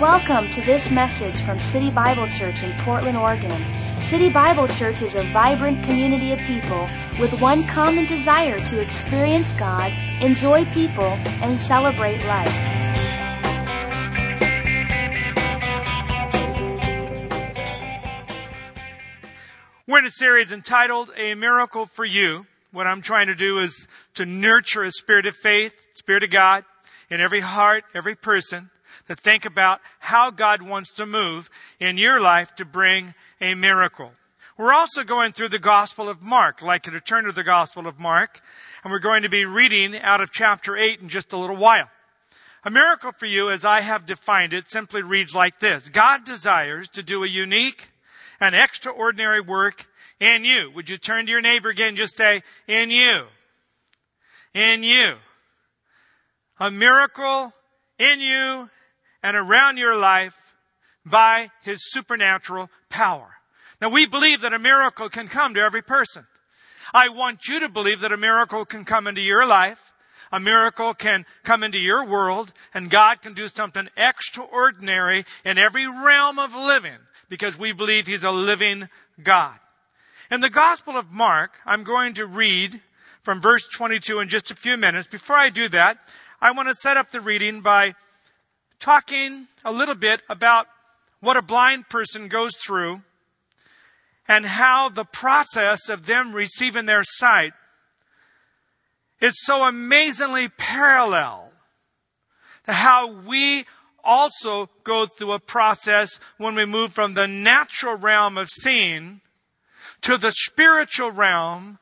Welcome to this message from City Bible Church in Portland, Oregon. City Bible Church is a vibrant community of people with one common desire to experience God, enjoy people, and celebrate life. We're in a series entitled A Miracle for You. What I'm trying to do is to nurture a spirit of faith, spirit of God in every heart, every person to think about how God wants to move in your life to bring a miracle. We're also going through the Gospel of Mark. Like to turn to the Gospel of Mark, and we're going to be reading out of chapter 8 in just a little while. A miracle for you, as I have defined it, simply reads like this. God desires to do a unique and extraordinary work in you. Would you turn to your neighbor again and just say, in you? In you. A miracle in you and around your life by His supernatural power. Now we believe that a miracle can come to every person. I want you to believe that a miracle can come into your life. A miracle can come into your world and God can do something extraordinary in every realm of living because we believe He's a living God. In the Gospel of Mark, I'm going to read from verse 22 in just a few minutes. Before I do that, I want to set up the reading by talking a little bit about what a blind person goes through and how the process of them receiving their sight is so amazingly parallel to how we also go through a process when we move from the natural realm of seeing to the spiritual realm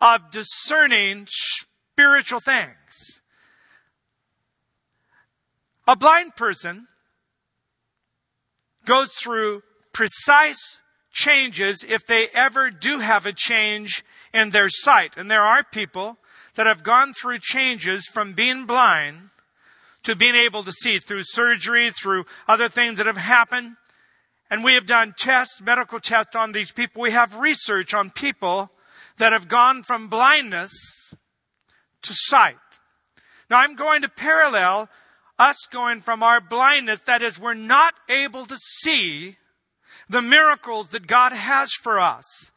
of discerning spiritual things. A blind person goes through precise changes if they ever do have a change in their sight. And there are people that have gone through changes from being blind to being able to see through surgery, through other things that have happened. And we have done tests, medical tests on these people. We have research on people that have gone from blindness to sight. Now I'm going to parallel us going from our blindness, that is, we're not able to see the miracles that God has for us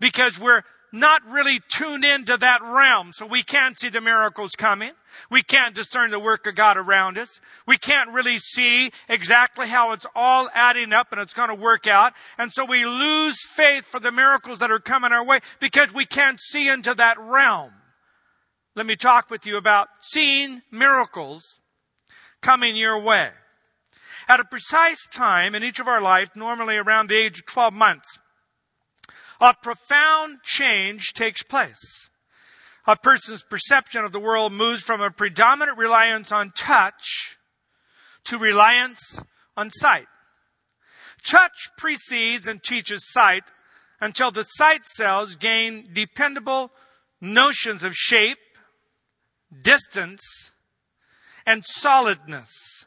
because we're not really tuned into that realm. So we can't see the miracles coming. We can't discern the work of God around us. We can't really see exactly how it's all adding up and it's going to work out. And so we lose faith for the miracles that are coming our way because we can't see into that realm. Let me talk with you about seeing miracles coming your way. At a precise time in each of our lives, normally around the age of 12 months, a profound change takes place. A person's perception of the world moves from a predominant reliance on touch to reliance on sight. Touch precedes and teaches sight until the sight cells gain dependable notions of shape, distance, and solidness.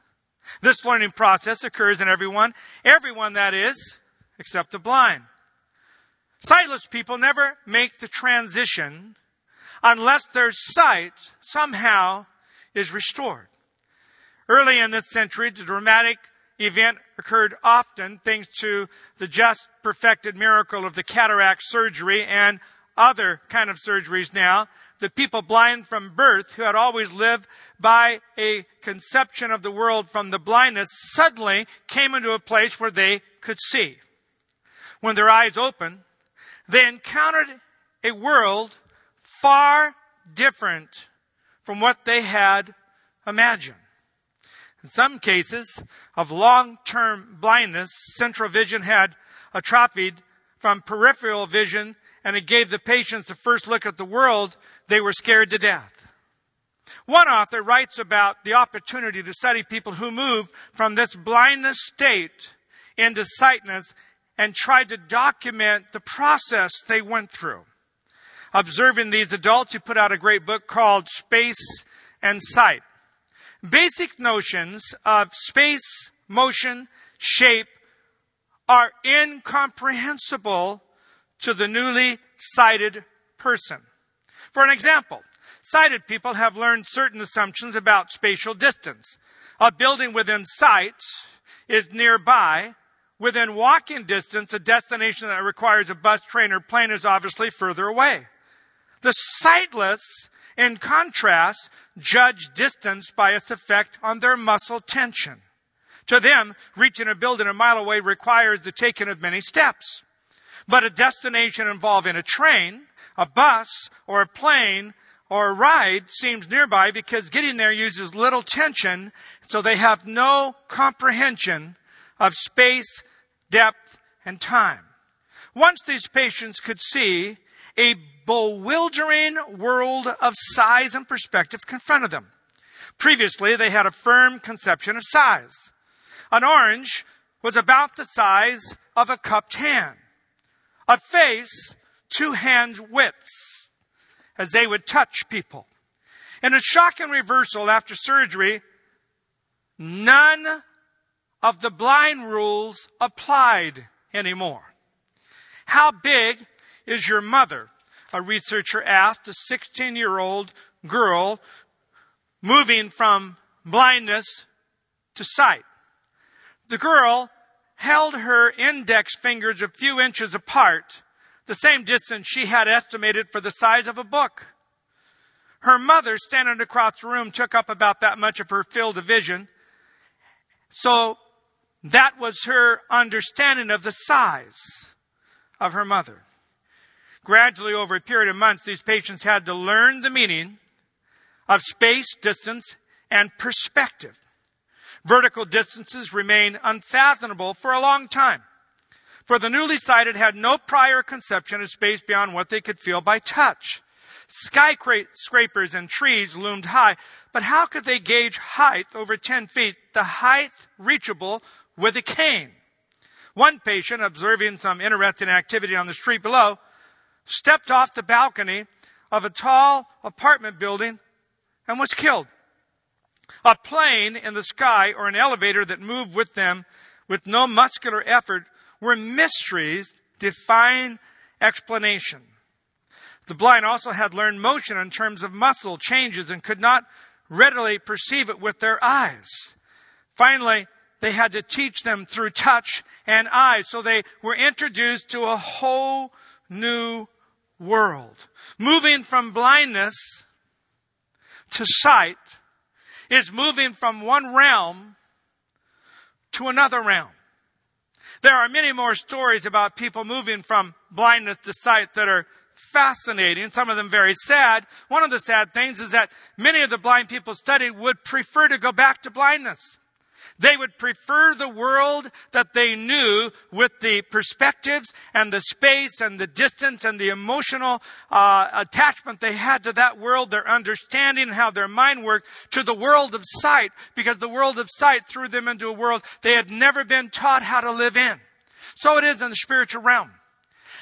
This learning process occurs in everyone, everyone that is, except the blind. Sightless people never make the transition unless their sight somehow is restored. Early in this century, the dramatic event occurred often thanks to the just perfected miracle of the cataract surgery and other kind of surgeries now the people blind from birth who had always lived by a conception of the world from the blindness suddenly came into a place where they could see. When their eyes opened, they encountered a world far different from what they had imagined. In some cases of long-term blindness, central vision had atrophied from peripheral vision and it gave the patients the first look at the world they were scared to death. One author writes about the opportunity to study people who moved from this blindness state into sightness and tried to document the process they went through. Observing these adults, he put out a great book called Space and Sight. Basic notions of space, motion, shape are incomprehensible to the newly sighted person. For an example, sighted people have learned certain assumptions about spatial distance. A building within sight is nearby, within walking distance, a destination that requires a bus, train, or plane is obviously further away. The sightless, in contrast, judge distance by its effect on their muscle tension. To them, reaching a building a mile away requires the taking of many steps. But a destination involving a train, a bus, or a plane, or a ride seems nearby because getting there uses little tension, so they have no comprehension of space, depth, and time. Once these patients could see, a bewildering world of size and perspective confronted them. Previously, they had a firm conception of size. An orange was about the size of a cupped hand. A face, two hand widths, as they would touch people. In a shocking reversal after surgery, none of the blind rules applied anymore. How big is your mother? A researcher asked a 16 year old girl moving from blindness to sight. The girl held her index fingers a few inches apart, the same distance she had estimated for the size of a book. Her mother, standing across the room, took up about that much of her field of vision. So that was her understanding of the size of her mother. Gradually, over a period of months, these patients had to learn the meaning of space, distance, and perspective. Vertical distances remained unfathomable for a long time. For the newly sighted had no prior conception of space beyond what they could feel by touch. Skyscrapers and trees loomed high, but how could they gauge height over 10 feet, the height reachable with a cane. One patient, observing some interesting activity on the street below, stepped off the balcony of a tall apartment building and was killed. A plane in the sky or an elevator that moved with them with no muscular effort were mysteries defying explanation. The blind also had learned motion in terms of muscle changes and could not readily perceive it with their eyes. Finally, they had to teach them through touch and eyes. So they were introduced to a whole new world. Moving from blindness to sight is moving from one realm to another realm. There are many more stories about people moving from blindness to sight that are fascinating, some of them very sad. One of the sad things is that many of the blind people studied would prefer to go back to blindness. They would prefer the world that they knew with the perspectives and the space and the distance and the emotional uh, attachment they had to that world, their understanding, and how their mind worked, to the world of sight, because the world of sight threw them into a world they had never been taught how to live in. So it is in the spiritual realm.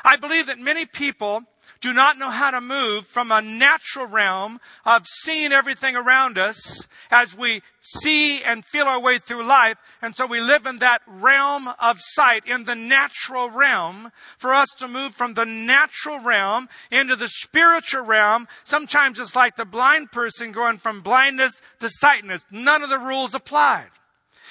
I believe that many people do not know how to move from a natural realm of seeing everything around us as we see and feel our way through life. And so we live in that realm of sight, in the natural realm. For us to move from the natural realm into the spiritual realm, sometimes it's like the blind person going from blindness to sightness. None of the rules applied.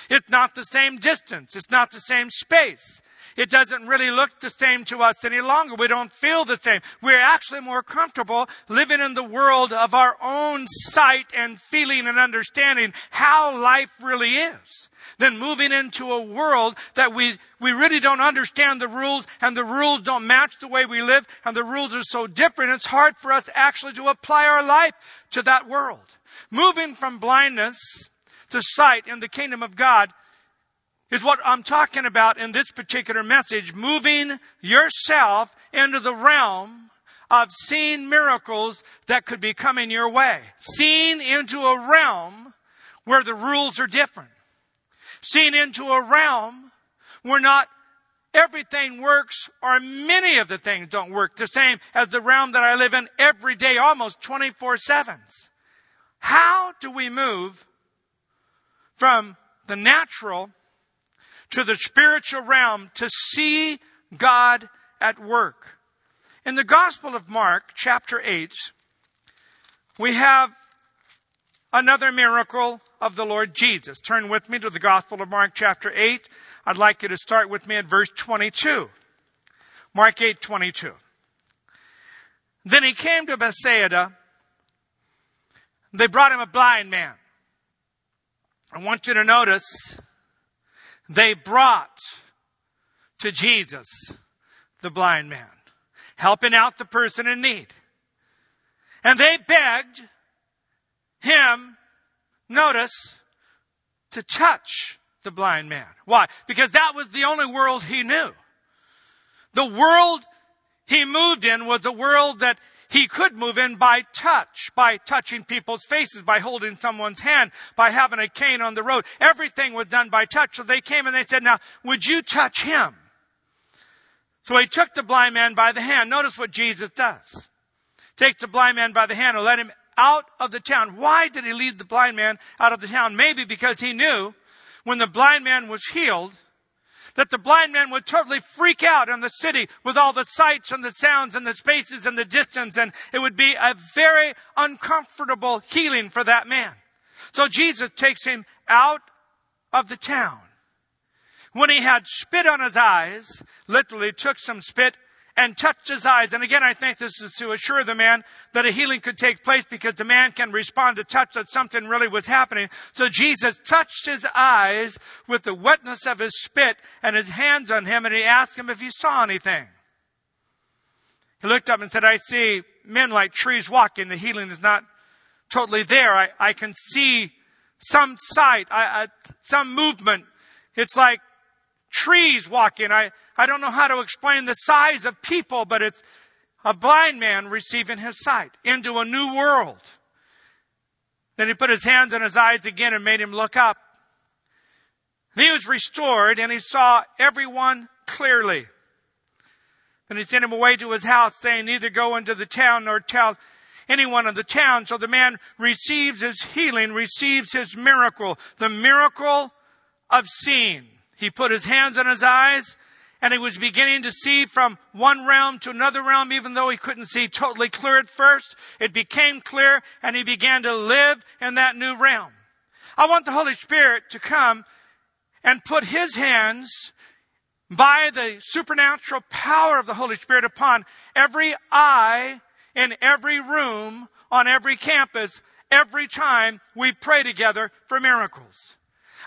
It's not the same distance. It's not the same space. It doesn't really look the same to us any longer. We don't feel the same. We're actually more comfortable living in the world of our own sight and feeling and understanding how life really is than moving into a world that we, we really don't understand the rules and the rules don't match the way we live and the rules are so different. It's hard for us actually to apply our life to that world. Moving from blindness to sight in the kingdom of God is what I'm talking about in this particular message. Moving yourself into the realm of seeing miracles that could be coming your way. Seeing into a realm where the rules are different. Seeing into a realm where not everything works or many of the things don't work the same as the realm that I live in every day, almost 24 sevens. How do we move from the natural to the spiritual realm to see God at work. In the Gospel of Mark, chapter 8, we have another miracle of the Lord Jesus. Turn with me to the Gospel of Mark chapter 8. I'd like you to start with me at verse 22. Mark 8, 22. Then he came to Bethsaida. They brought him a blind man. I want you to notice they brought to Jesus the blind man, helping out the person in need. And they begged him, notice, to touch the blind man. Why? Because that was the only world he knew. The world he moved in was a world that he could move in by touch, by touching people's faces, by holding someone's hand, by having a cane on the road. Everything was done by touch. So they came and they said, now, would you touch him? So he took the blind man by the hand. Notice what Jesus does. Takes the blind man by the hand and let him out of the town. Why did he lead the blind man out of the town? Maybe because he knew when the blind man was healed, that the blind man would totally freak out in the city with all the sights and the sounds and the spaces and the distance, and it would be a very uncomfortable healing for that man. So Jesus takes him out of the town. When he had spit on his eyes, literally took some spit and touched his eyes. And again, I think this is to assure the man that a healing could take place because the man can respond to touch that something really was happening. So Jesus touched his eyes with the wetness of his spit and his hands on him and he asked him if he saw anything. He looked up and said, I see men like trees walking. The healing is not totally there. I, I can see some sight, I, I, some movement. It's like trees walking. I, I don't know how to explain the size of people, but it's a blind man receiving his sight into a new world. Then he put his hands on his eyes again and made him look up. And he was restored and he saw everyone clearly. Then he sent him away to his house saying, neither go into the town nor tell anyone in the town. So the man receives his healing, receives his miracle, the miracle of seeing. He put his hands on his eyes and he was beginning to see from one realm to another realm, even though he couldn't see totally clear at first. It became clear and he began to live in that new realm. I want the Holy Spirit to come and put his hands by the supernatural power of the Holy Spirit upon every eye in every room on every campus every time we pray together for miracles.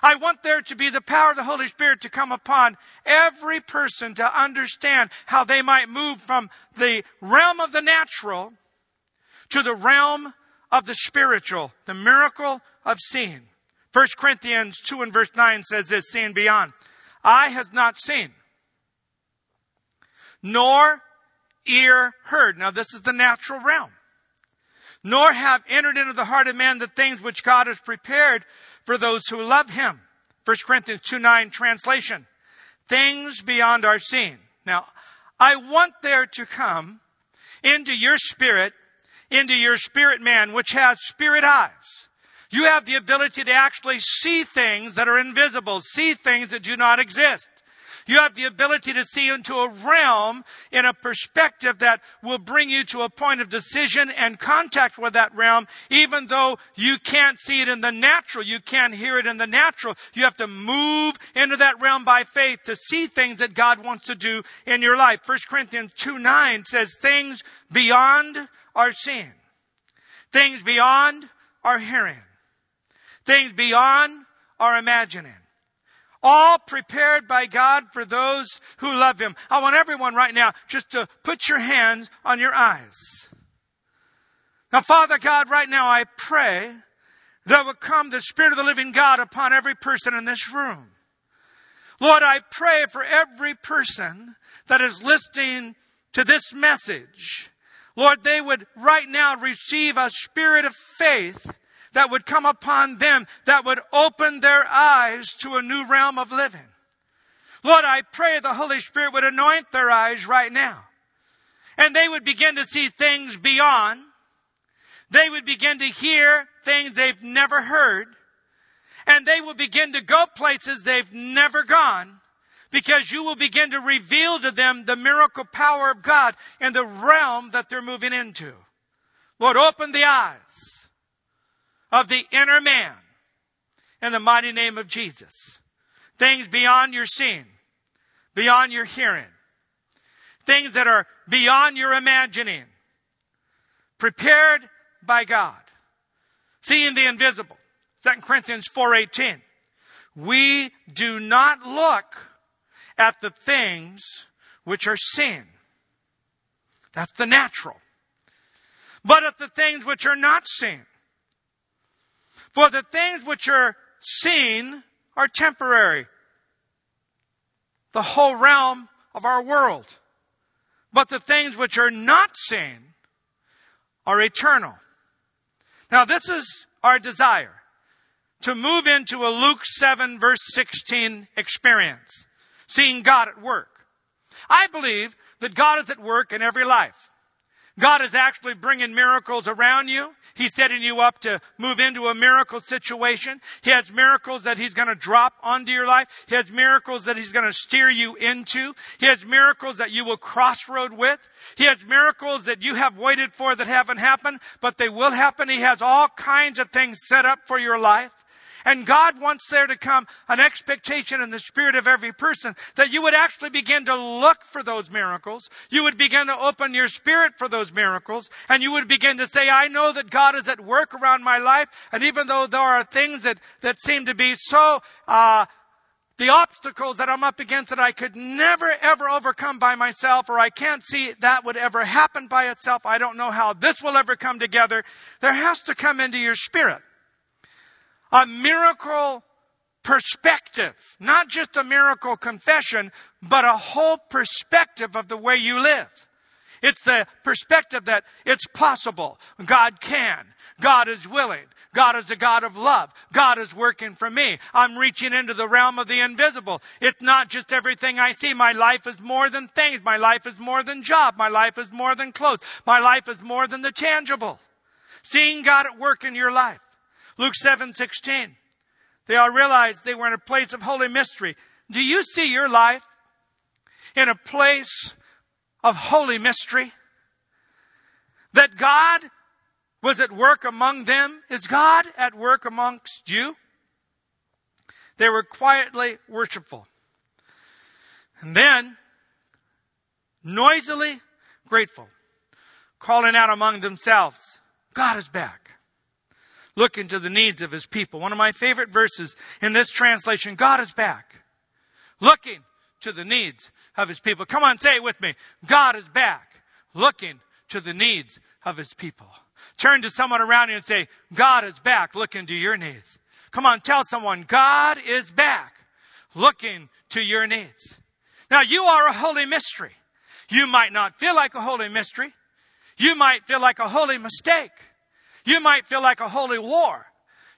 I want there to be the power of the Holy Spirit to come upon every person to understand how they might move from the realm of the natural to the realm of the spiritual, the miracle of seeing. 1 Corinthians 2 and verse 9 says this, seeing beyond. Eye has not seen, nor ear heard. Now this is the natural realm. Nor have entered into the heart of man the things which God has prepared for those who love him. 1 Corinthians 2 9 translation. Things beyond our seeing. Now, I want there to come into your spirit, into your spirit man, which has spirit eyes. You have the ability to actually see things that are invisible, see things that do not exist. You have the ability to see into a realm in a perspective that will bring you to a point of decision and contact with that realm, even though you can't see it in the natural. You can't hear it in the natural. You have to move into that realm by faith to see things that God wants to do in your life. 1 Corinthians 2 9 says things beyond our seeing, things beyond our hearing, things beyond our imagining all prepared by God for those who love Him. I want everyone right now just to put your hands on your eyes. Now, Father God, right now I pray that will come the Spirit of the living God upon every person in this room. Lord, I pray for every person that is listening to this message. Lord, they would right now receive a spirit of faith that would come upon them that would open their eyes to a new realm of living. Lord, I pray the Holy Spirit would anoint their eyes right now. And they would begin to see things beyond. They would begin to hear things they've never heard. And they will begin to go places they've never gone because you will begin to reveal to them the miracle power of God in the realm that they're moving into. Lord, open the eyes of the inner man in the mighty name of Jesus. Things beyond your seeing, beyond your hearing, things that are beyond your imagining, prepared by God. Seeing the invisible. 2 Corinthians 4:18. We do not look at the things which are seen. That's the natural. But at the things which are not seen. For the things which are seen are temporary. The whole realm of our world. But the things which are not seen are eternal. Now this is our desire to move into a Luke 7 verse 16 experience. Seeing God at work. I believe that God is at work in every life. God is actually bringing miracles around you. He's setting you up to move into a miracle situation. He has miracles that He's going to drop onto your life. He has miracles that He's going to steer you into. He has miracles that you will crossroad with. He has miracles that you have waited for that haven't happened, but they will happen. He has all kinds of things set up for your life. And God wants there to come an expectation in the spirit of every person that you would actually begin to look for those miracles. You would begin to open your spirit for those miracles. And you would begin to say, I know that God is at work around my life. And even though there are things that, that seem to be so, uh, the obstacles that I'm up against that I could never ever overcome by myself, or I can't see that would ever happen by itself. I don't know how this will ever come together. There has to come into your spirit a miracle perspective, not just a miracle confession, but a whole perspective of the way you live. It's the perspective that it's possible. God can. God is willing. God is a God of love. God is working for me. I'm reaching into the realm of the invisible. It's not just everything I see. My life is more than things. My life is more than job. My life is more than clothes. My life is more than the tangible. Seeing God at work in your life. Luke 7 16. They all realized they were in a place of holy mystery. Do you see your life in a place of holy mystery? That God was at work among them? Is God at work amongst you? They were quietly worshipful. And then, noisily grateful, calling out among themselves, God is back looking to the needs of his people. One of my favorite verses in this translation, God is back. Looking to the needs of his people. Come on, say it with me. God is back. Looking to the needs of his people. Turn to someone around you and say, God is back looking to your needs. Come on, tell someone, God is back looking to your needs. Now you are a holy mystery. You might not feel like a holy mystery. You might feel like a holy mistake. You might feel like a holy war.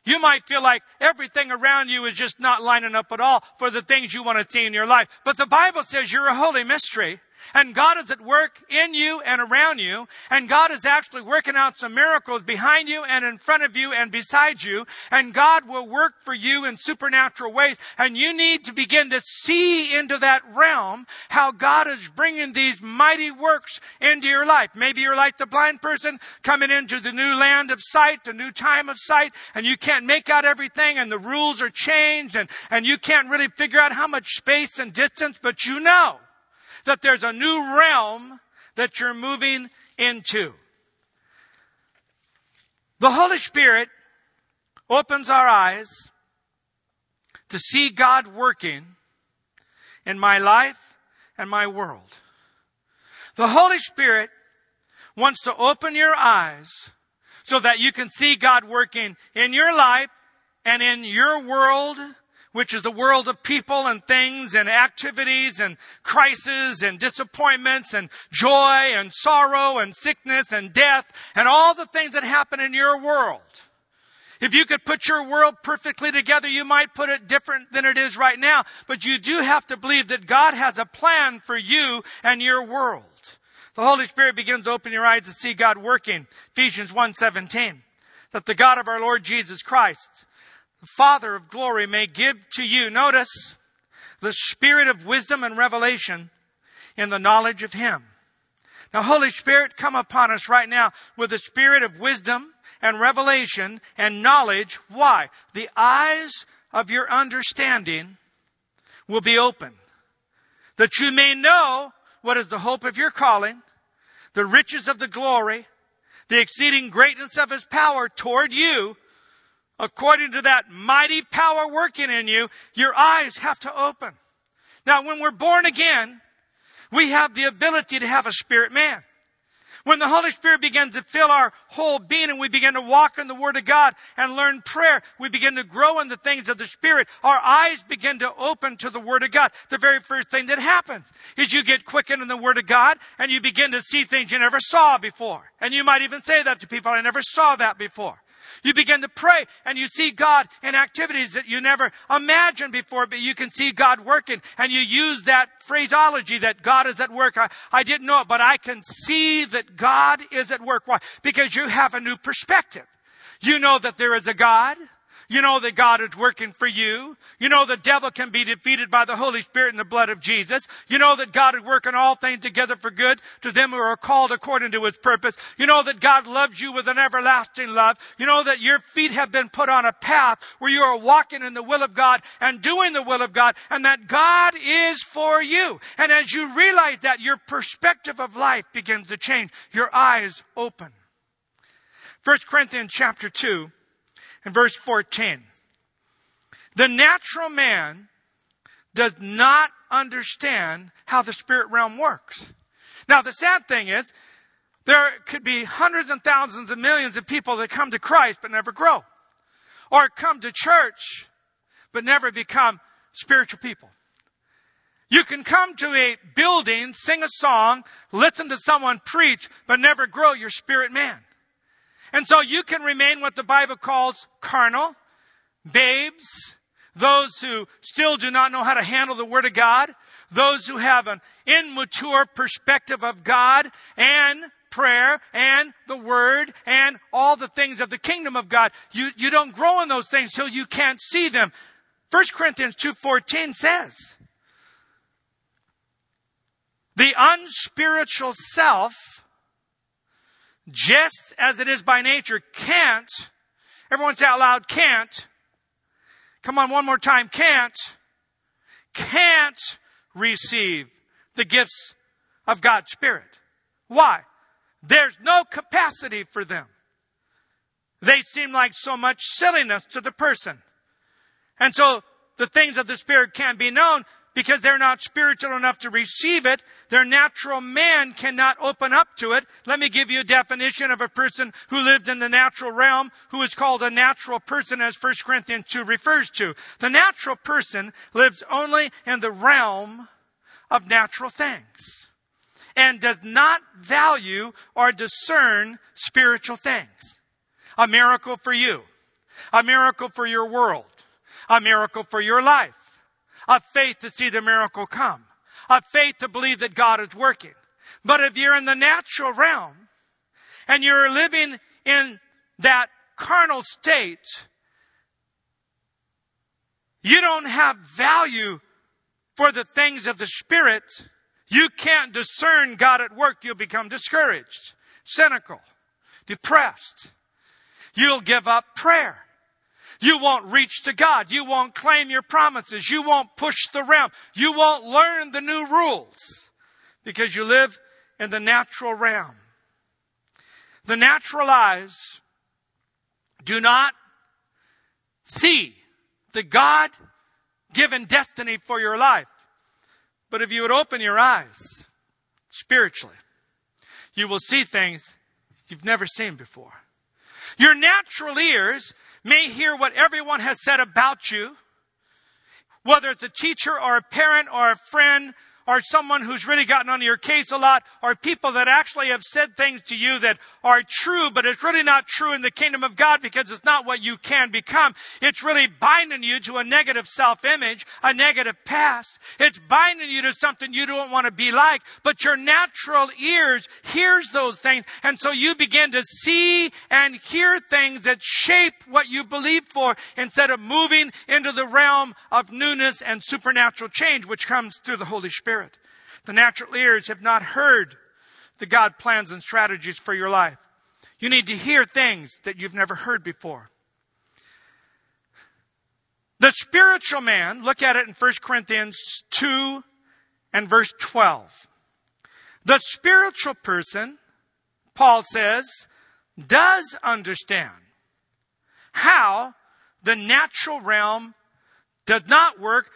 You might feel like everything around you is just not lining up at all for the things you want to see in your life. But the Bible says you're a holy mystery. And God is at work in you and around you. And God is actually working out some miracles behind you and in front of you and beside you. And God will work for you in supernatural ways. And you need to begin to see into that realm how God is bringing these mighty works into your life. Maybe you're like the blind person coming into the new land of sight, the new time of sight, and you can't make out everything and the rules are changed and, and you can't really figure out how much space and distance, but you know that there's a new realm that you're moving into. The Holy Spirit opens our eyes to see God working in my life and my world. The Holy Spirit wants to open your eyes so that you can see God working in your life and in your world which is the world of people and things and activities and crises and disappointments and joy and sorrow and sickness and death and all the things that happen in your world. If you could put your world perfectly together, you might put it different than it is right now. But you do have to believe that God has a plan for you and your world. The Holy Spirit begins to open your eyes to see God working. Ephesians 1:17. That the God of our Lord Jesus Christ, the Father of glory may give to you, notice, the spirit of wisdom and revelation in the knowledge of Him. Now, Holy Spirit, come upon us right now with the spirit of wisdom and revelation and knowledge. Why? The eyes of your understanding will be open, that you may know what is the hope of your calling, the riches of the glory, the exceeding greatness of his power toward you, according to that mighty power working in you, your eyes have to open. Now, when we're born again, we have the ability to have a spirit man. When the Holy Spirit begins to fill our whole being and we begin to walk in the Word of God and learn prayer, we begin to grow in the things of the Spirit. Our eyes begin to open to the Word of God. The very first thing that happens is you get quickened in the Word of God and you begin to see things you never saw before. And you might even say that to people, I never saw that before. You begin to pray and you see God in activities that you never imagined before, but you can see God working and you use that phraseology that God is at work. I, I didn't know it, but I can see that God is at work. Why? Because you have a new perspective. You know that there is a God. You know that God is working for you. You know the devil can be defeated by the Holy Spirit and the blood of Jesus. You know that God is working all things together for good to them who are called according to his purpose. You know that God loves you with an everlasting love. You know that your feet have been put on a path where you are walking in the will of God and doing the will of God and that God is for you. And as you realize that, your perspective of life begins to change. Your eyes open. 1 Corinthians chapter 2 in verse 14. The natural man does not understand how the spirit realm works. Now, the sad thing is, there could be hundreds and thousands and millions of people that come to Christ but never grow. Or come to church but never become spiritual people. You can come to a building, sing a song, listen to someone preach, but never grow your spirit man. And so you can remain what the Bible calls carnal, babes, those who still do not know how to handle the Word of God, those who have an immature perspective of God and prayer and the Word and all the things of the kingdom of God. You, you don't grow in those things till you can't see them. 1 Corinthians 2.14 says, the unspiritual self just as it is by nature, can't, everyone say out loud, can't, come on one more time, can't, can't receive the gifts of God's Spirit. Why? There's no capacity for them. They seem like so much silliness to the person. And so the things of the Spirit can't be known because they're not spiritual enough to receive it. Their natural man cannot open up to it. Let me give you a definition of a person who lived in the natural realm, who is called a natural person, as 1 Corinthians 2 refers to. The natural person lives only in the realm of natural things and does not value or discern spiritual things. A miracle for you. A miracle for your world. A miracle for your life of faith to see the miracle come, of faith to believe that God is working. But if you're in the natural realm and you're living in that carnal state, you don't have value for the things of the Spirit. You can't discern God at work. You'll become discouraged, cynical, depressed. You'll give up prayer. You won't reach to God. You won't claim your promises. You won't push the realm. You won't learn the new rules because you live in the natural realm. The natural eyes do not see the God given destiny for your life. But if you would open your eyes spiritually, you will see things you've never seen before. Your natural ears may hear what everyone has said about you, whether it's a teacher or a parent or a friend or someone who's really gotten on your case a lot, or people that actually have said things to you that are true, but it's really not true in the kingdom of God because it's not what you can become. It's really binding you to a negative self-image, a negative past. It's binding you to something you don't want to be like, but your natural ears hears those things, and so you begin to see and hear things that shape what you believe for instead of moving into the realm of newness and supernatural change, which comes through the Holy Spirit. Spirit. The natural ears have not heard the God plans and strategies for your life. You need to hear things that you've never heard before. The spiritual man, look at it in 1 Corinthians 2 and verse 12. The spiritual person, Paul says, does understand how the natural realm does not work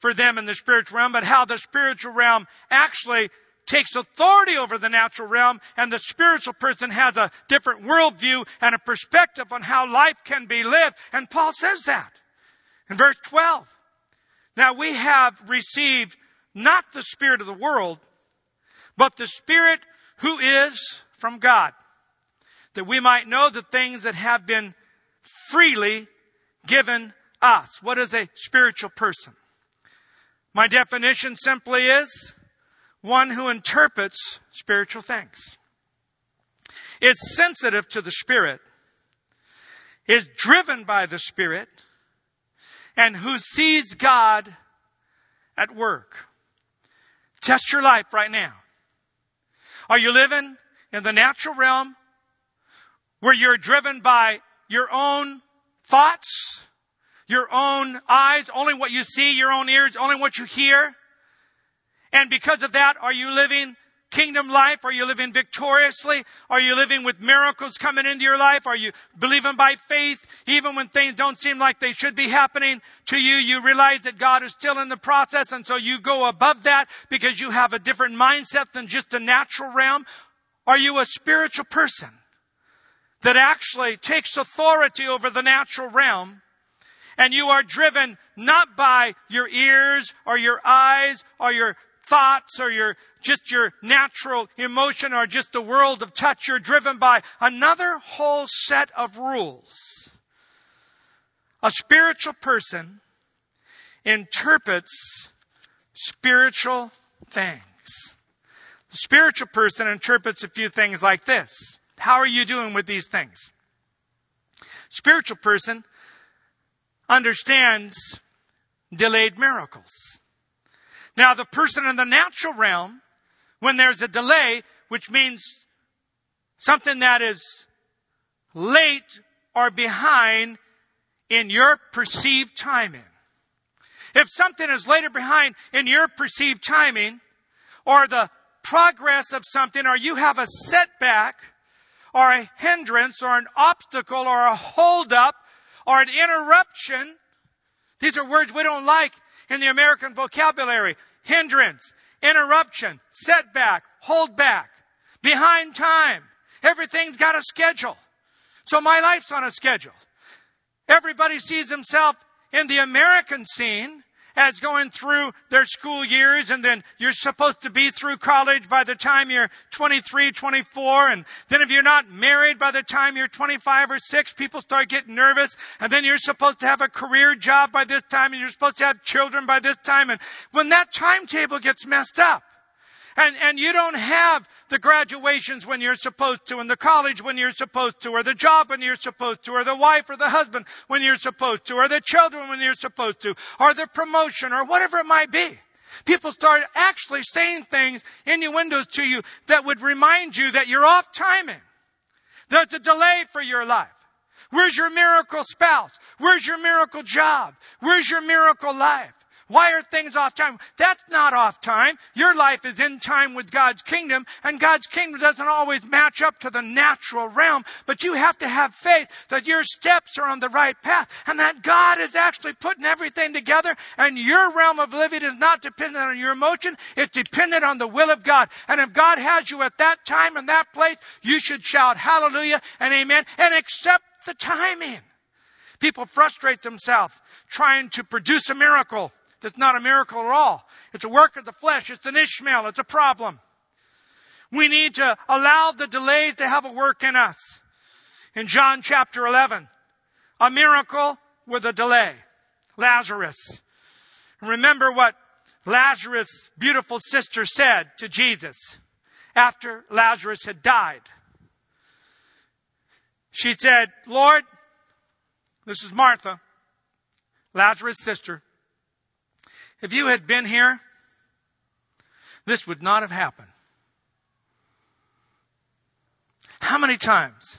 for them in the spiritual realm, but how the spiritual realm actually takes authority over the natural realm, and the spiritual person has a different worldview and a perspective on how life can be lived. And Paul says that in verse 12. Now we have received not the spirit of the world, but the spirit who is from God, that we might know the things that have been freely given us. What is a spiritual person? My definition simply is one who interprets spiritual things. It's sensitive to the Spirit, is driven by the Spirit, and who sees God at work. Test your life right now. Are you living in the natural realm where you're driven by your own thoughts, your own eyes, only what you see, your own ears, only what you hear? And because of that, are you living kingdom life? Are you living victoriously? Are you living with miracles coming into your life? Are you believing by faith even when things don't seem like they should be happening to you? You realize that God is still in the process and so you go above that because you have a different mindset than just a natural realm? Are you a spiritual person that actually takes authority over the natural realm and you are driven not by your ears or your eyes or your thoughts or your just your natural emotion or just the world of touch. You're driven by another whole set of rules. A spiritual person interprets spiritual things. The spiritual person interprets a few things like this. How are you doing with these things? Spiritual person understands delayed miracles. Now, the person in the natural realm, when there's a delay, which means something that is late or behind in your perceived timing. If something is later behind in your perceived timing, or the progress of something, or you have a setback, or a hindrance, or an obstacle, or a holdup, or an interruption, these are words we don't like in the American vocabulary. Hindrance, interruption, setback, hold back, behind time. Everything's got a schedule. So my life's on a schedule. Everybody sees himself in the American scene as going through their school years and then you're supposed to be through college by the time you're 23, 24. And then if you're not married by the time you're 25 or 6, people start getting nervous. And then you're supposed to have a career job by this time and you're supposed to have children by this time. And when that timetable gets messed up, and, and you don't have the graduations when you're supposed to, and the college when you're supposed to, or the job when you're supposed to, or the wife or the husband when you're supposed to, or the children when you're supposed to, or the promotion, or whatever it might be. People start actually saying things, innuendos to you that would remind you that you're off timing. There's a delay for your life. Where's your miracle spouse? Where's your miracle job? Where's your miracle life? Why are things off time? That's not off time. Your life is in time with God's kingdom, and God's kingdom doesn't always match up to the natural realm, but you have to have faith that your steps are on the right path and that God is actually putting everything together, and your realm of living is not dependent on your emotion, it's dependent on the will of God. And if God has you at that time and that place, you should shout hallelujah and amen and accept the timing. People frustrate themselves trying to produce a miracle that's not a miracle at all. It's a work of the flesh. It's an Ishmael. It's a problem. We need to allow the delays to have a work in us. In John chapter 11, a miracle with a delay. Lazarus. Remember what Lazarus' beautiful sister said to Jesus after Lazarus had died. She said, Lord, this is Martha, Lazarus' sister. If you had been here, this would not have happened. How many times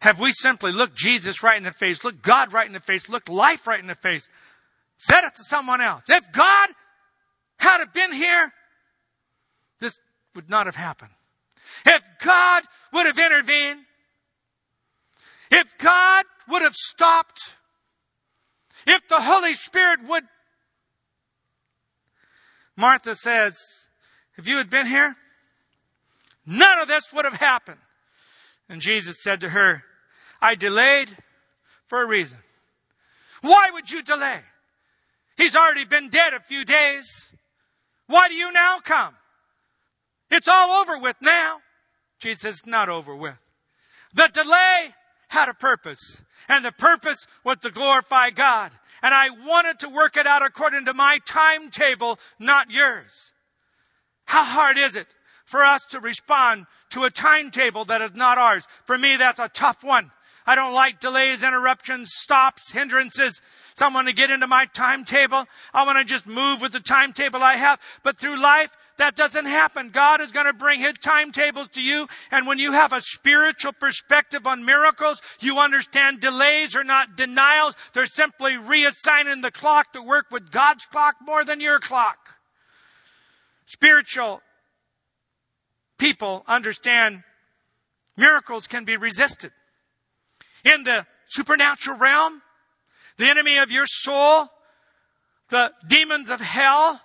have we simply looked Jesus right in the face, looked God right in the face, looked life right in the face, said it to someone else. If God had been here, this would not have happened. If God would have intervened, if God would have stopped, if the Holy Spirit would. Martha says, if you had been here, none of this would have happened. And Jesus said to her, I delayed for a reason. Why would you delay? He's already been dead a few days. Why do you now come? It's all over with now. Jesus not over with. The delay had a purpose, and the purpose was to glorify God. And I wanted to work it out according to my timetable, not yours. How hard is it for us to respond to a timetable that is not ours? For me, that's a tough one. I don't like delays, interruptions, stops, hindrances. Someone to get into my timetable. I want to just move with the timetable I have. But through life, that doesn't happen. God is going to bring His timetables to you. And when you have a spiritual perspective on miracles, you understand delays are not denials. They're simply reassigning the clock to work with God's clock more than your clock. Spiritual people understand miracles can be resisted. In the supernatural realm, the enemy of your soul, the demons of hell,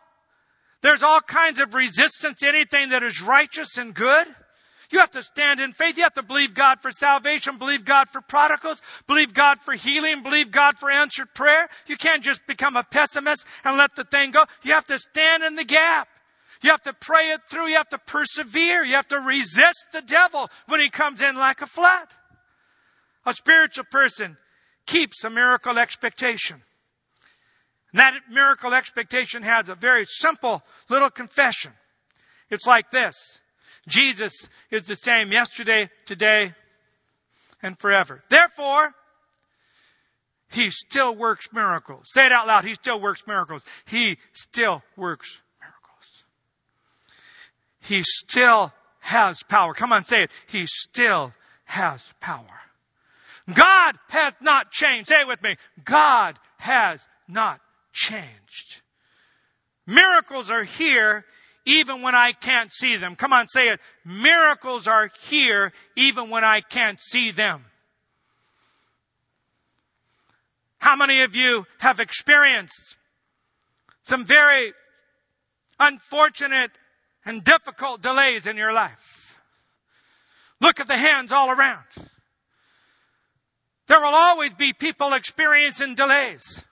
there's all kinds of resistance to anything that is righteous and good. You have to stand in faith. You have to believe God for salvation, believe God for prodigals, believe God for healing, believe God for answered prayer. You can't just become a pessimist and let the thing go. You have to stand in the gap. You have to pray it through. You have to persevere. You have to resist the devil when he comes in like a flood. A spiritual person keeps a miracle expectation. And that miracle expectation has a very simple little confession. It's like this. Jesus is the same yesterday, today, and forever. Therefore, he still works miracles. Say it out loud. He still works miracles. He still works miracles. He still has power. Come on, say it. He still has power. God has not changed. Say it with me. God has not changed. Miracles are here even when I can't see them. Come on, say it. Miracles are here even when I can't see them. How many of you have experienced some very unfortunate and difficult delays in your life? Look at the hands all around. There will always be people experiencing delays.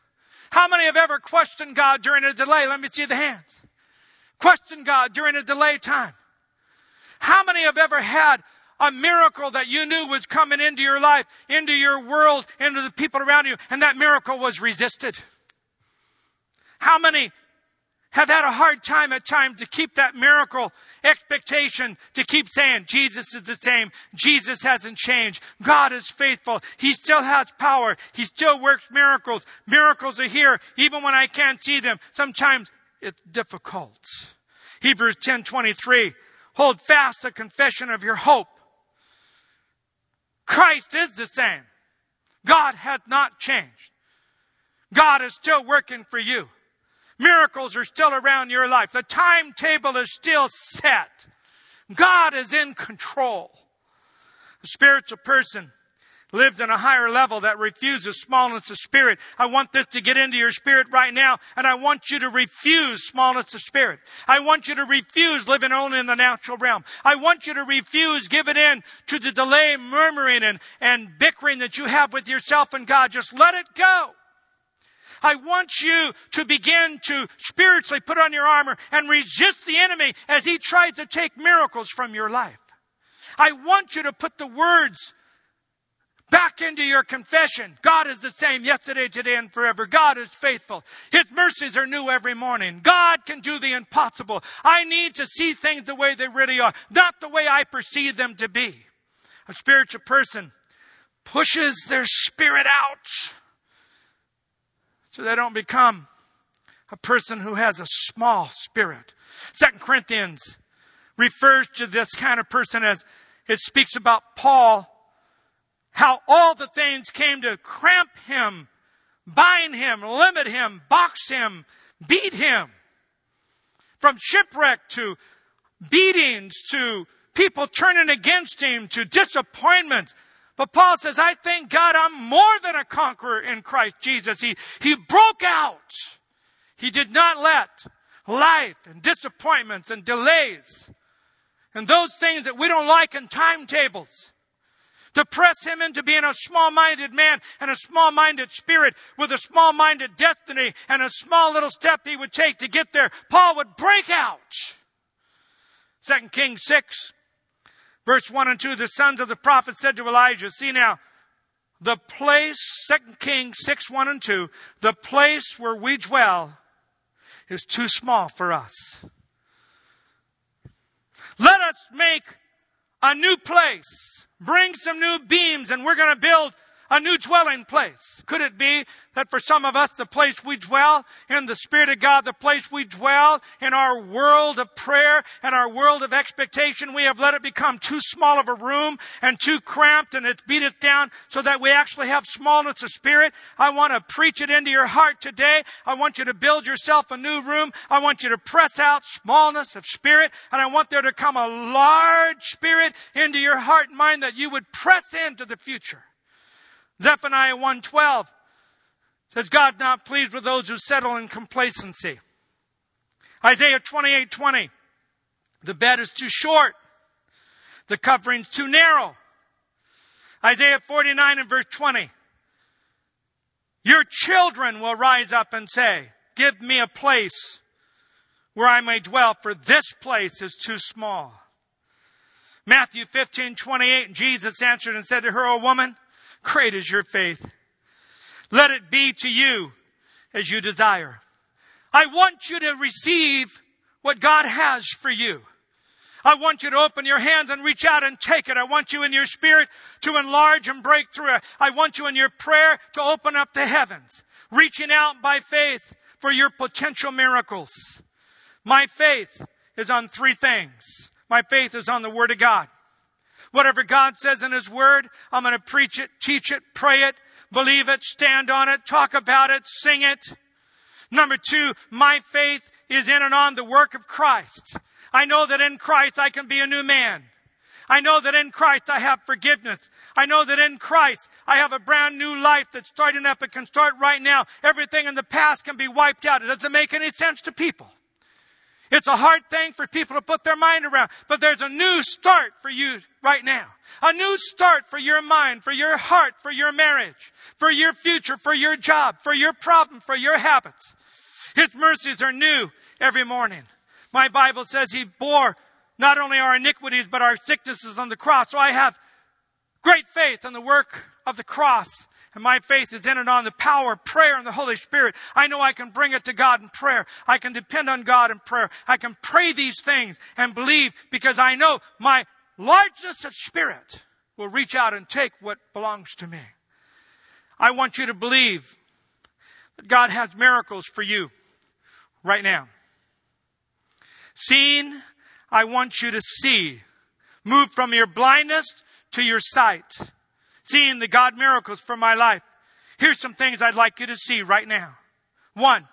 How many have ever questioned God during a delay? Let me see the hands. Question God during a delay time. How many have ever had a miracle that you knew was coming into your life, into your world, into the people around you, and that miracle was resisted? How many have had a hard time at times to keep that miracle expectation, to keep saying, Jesus is the same. Jesus hasn't changed. God is faithful. He still has power. He still works miracles. Miracles are here, even when I can't see them. Sometimes it's difficult. Hebrews 10 23. Hold fast the confession of your hope. Christ is the same. God has not changed. God is still working for you. Miracles are still around your life. The timetable is still set. God is in control. A spiritual person lives in a higher level that refuses smallness of spirit. I want this to get into your spirit right now, and I want you to refuse smallness of spirit. I want you to refuse living only in the natural realm. I want you to refuse giving in to the delay, murmuring, and, and bickering that you have with yourself and God. Just let it go. I want you to begin to spiritually put on your armor and resist the enemy as he tries to take miracles from your life. I want you to put the words back into your confession. God is the same yesterday, today, and forever. God is faithful. His mercies are new every morning. God can do the impossible. I need to see things the way they really are, not the way I perceive them to be. A spiritual person pushes their spirit out so they don't become a person who has a small spirit. Second Corinthians refers to this kind of person as it speaks about Paul how all the things came to cramp him, bind him, limit him, box him, beat him. From shipwreck to beatings to people turning against him to disappointments. But Paul says, I thank God I'm more than a conqueror in Christ Jesus. He, he broke out. He did not let life and disappointments and delays and those things that we don't like in timetables to press him into being a small minded man and a small minded spirit with a small minded destiny and a small little step he would take to get there. Paul would break out. Second Kings 6, verse 1 and 2, the sons of the prophet said to Elijah, See now, the place, Second Kings 6, 1 and 2, the place where we dwell is too small for us. Let us make a new place. Bring some new beams and we're going to build a new dwelling place. Could it be that for some of us, the place we dwell in the Spirit of God, the place we dwell in our world of prayer and our world of expectation, we have let it become too small of a room and too cramped and it's beat us down so that we actually have smallness of spirit. I want to preach it into your heart today. I want you to build yourself a new room. I want you to press out smallness of spirit and I want there to come a large spirit into your heart and mind that you would press into the future. Zephaniah 1:12 says God not pleased with those who settle in complacency. Isaiah 28:20 the bed is too short. The covering's too narrow. Isaiah 49 and verse 20 Your children will rise up and say, "Give me a place where I may dwell, for this place is too small." Matthew 15, 28, Jesus answered and said to her, O woman, Great is your faith. Let it be to you as you desire. I want you to receive what God has for you. I want you to open your hands and reach out and take it. I want you in your spirit to enlarge and break through. I want you in your prayer to open up the heavens, reaching out by faith for your potential miracles. My faith is on three things. My faith is on the Word of God. Whatever God says in His Word, I'm going to preach it, teach it, pray it, believe it, stand on it, talk about it, sing it. Number two, my faith is in and on the work of Christ. I know that in Christ I can be a new man. I know that in Christ I have forgiveness. I know that in Christ I have a brand new life that's starting up. It can start right now. Everything in the past can be wiped out. It doesn't make any sense to people. It's a hard thing for people to put their mind around, but there's a new start for you right now. A new start for your mind, for your heart, for your marriage, for your future, for your job, for your problem, for your habits. His mercies are new every morning. My Bible says he bore not only our iniquities, but our sicknesses on the cross. So I have great faith in the work of the cross and my faith is in and on the power of prayer and the Holy Spirit. I know I can bring it to God in prayer. I can depend on God in prayer. I can pray these things and believe because I know my largeness of spirit will reach out and take what belongs to me. I want you to believe that God has miracles for you right now. Seeing, I want you to see. Move from your blindness to your sight seeing the God miracles for my life. Here's some things I'd like you to see right now. One,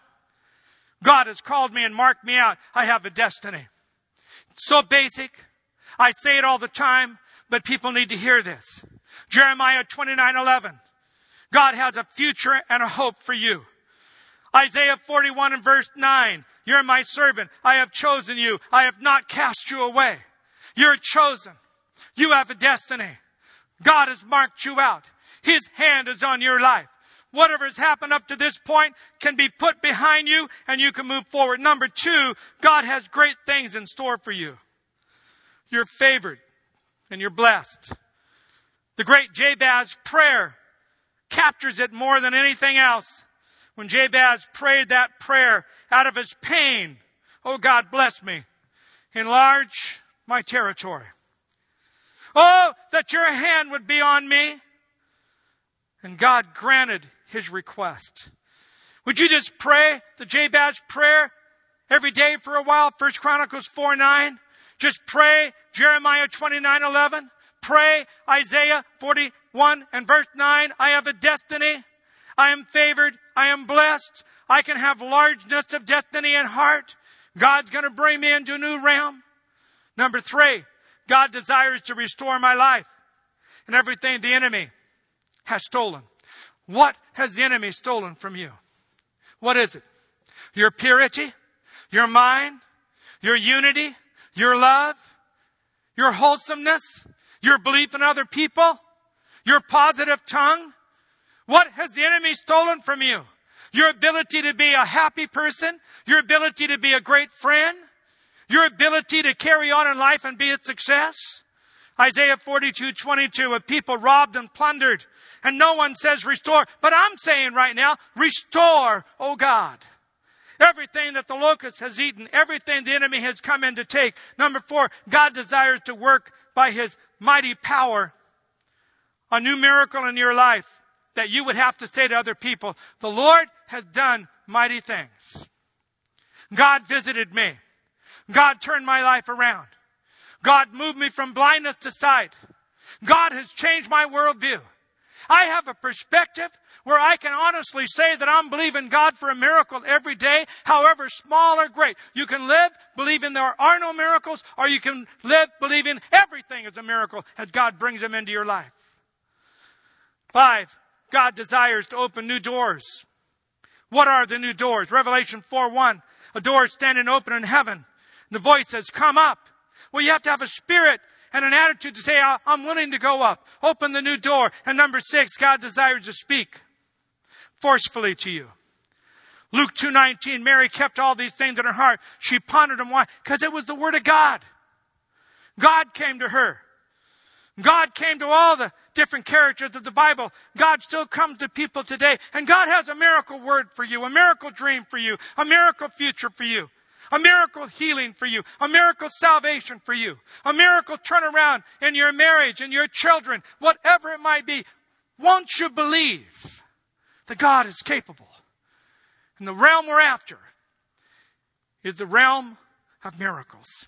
God has called me and marked me out. I have a destiny. So basic. I say it all the time, but people need to hear this. Jeremiah 29 11. God has a future and a hope for you. Isaiah 41 and verse 9. You're my servant. I have chosen you. I have not cast you away. You're chosen. You have a destiny. God has marked you out. His hand is on your life. Whatever has happened up to this point can be put behind you and you can move forward. Number two, God has great things in store for you. You're favored and you're blessed. The great Jabez prayer captures it more than anything else. When Jabez prayed that prayer out of his pain, oh God, bless me. Enlarge my territory. Oh, that your hand would be on me. And God granted his request. Would you just pray the Jabez prayer every day for a while? First Chronicles 4 9. Just pray Jeremiah 29 11. pray Isaiah 41 and verse 9. I have a destiny. I am favored. I am blessed. I can have largeness of destiny and heart. God's going to bring me into a new realm. Number three, God desires to restore my life and everything the enemy has stolen. What has the enemy stolen from you? What is it? Your purity, your mind, your unity, your love, your wholesomeness, your belief in other people, your positive tongue. What has the enemy stolen from you? Your ability to be a happy person, your ability to be a great friend, your ability to carry on in life and be a success. Isaiah 42, 22, a people robbed and plundered, and no one says restore. But I'm saying right now, restore, oh God. Everything that the locust has eaten, everything the enemy has come in to take. Number four, God desires to work by his mighty power a new miracle in your life that you would have to say to other people, the Lord has done mighty things. God visited me. God turned my life around. God moved me from blindness to sight. God has changed my worldview. I have a perspective where I can honestly say that I'm believing God for a miracle every day, however small or great. You can live believing there are no miracles, or you can live believing everything is a miracle as God brings them into your life. Five, God desires to open new doors. What are the new doors? Revelation 4 1. A door standing open in heaven. The voice says, Come up. Well, you have to have a spirit and an attitude to say, I'm willing to go up. Open the new door. And number six, God desires to speak forcefully to you. Luke 2.19, Mary kept all these things in her heart. She pondered them. Why? Because it was the Word of God. God came to her. God came to all the different characters of the Bible. God still comes to people today. And God has a miracle word for you, a miracle dream for you, a miracle future for you a miracle healing for you, a miracle salvation for you, a miracle turnaround in your marriage and your children, whatever it might be. Won't you believe that God is capable? And the realm we're after is the realm of miracles.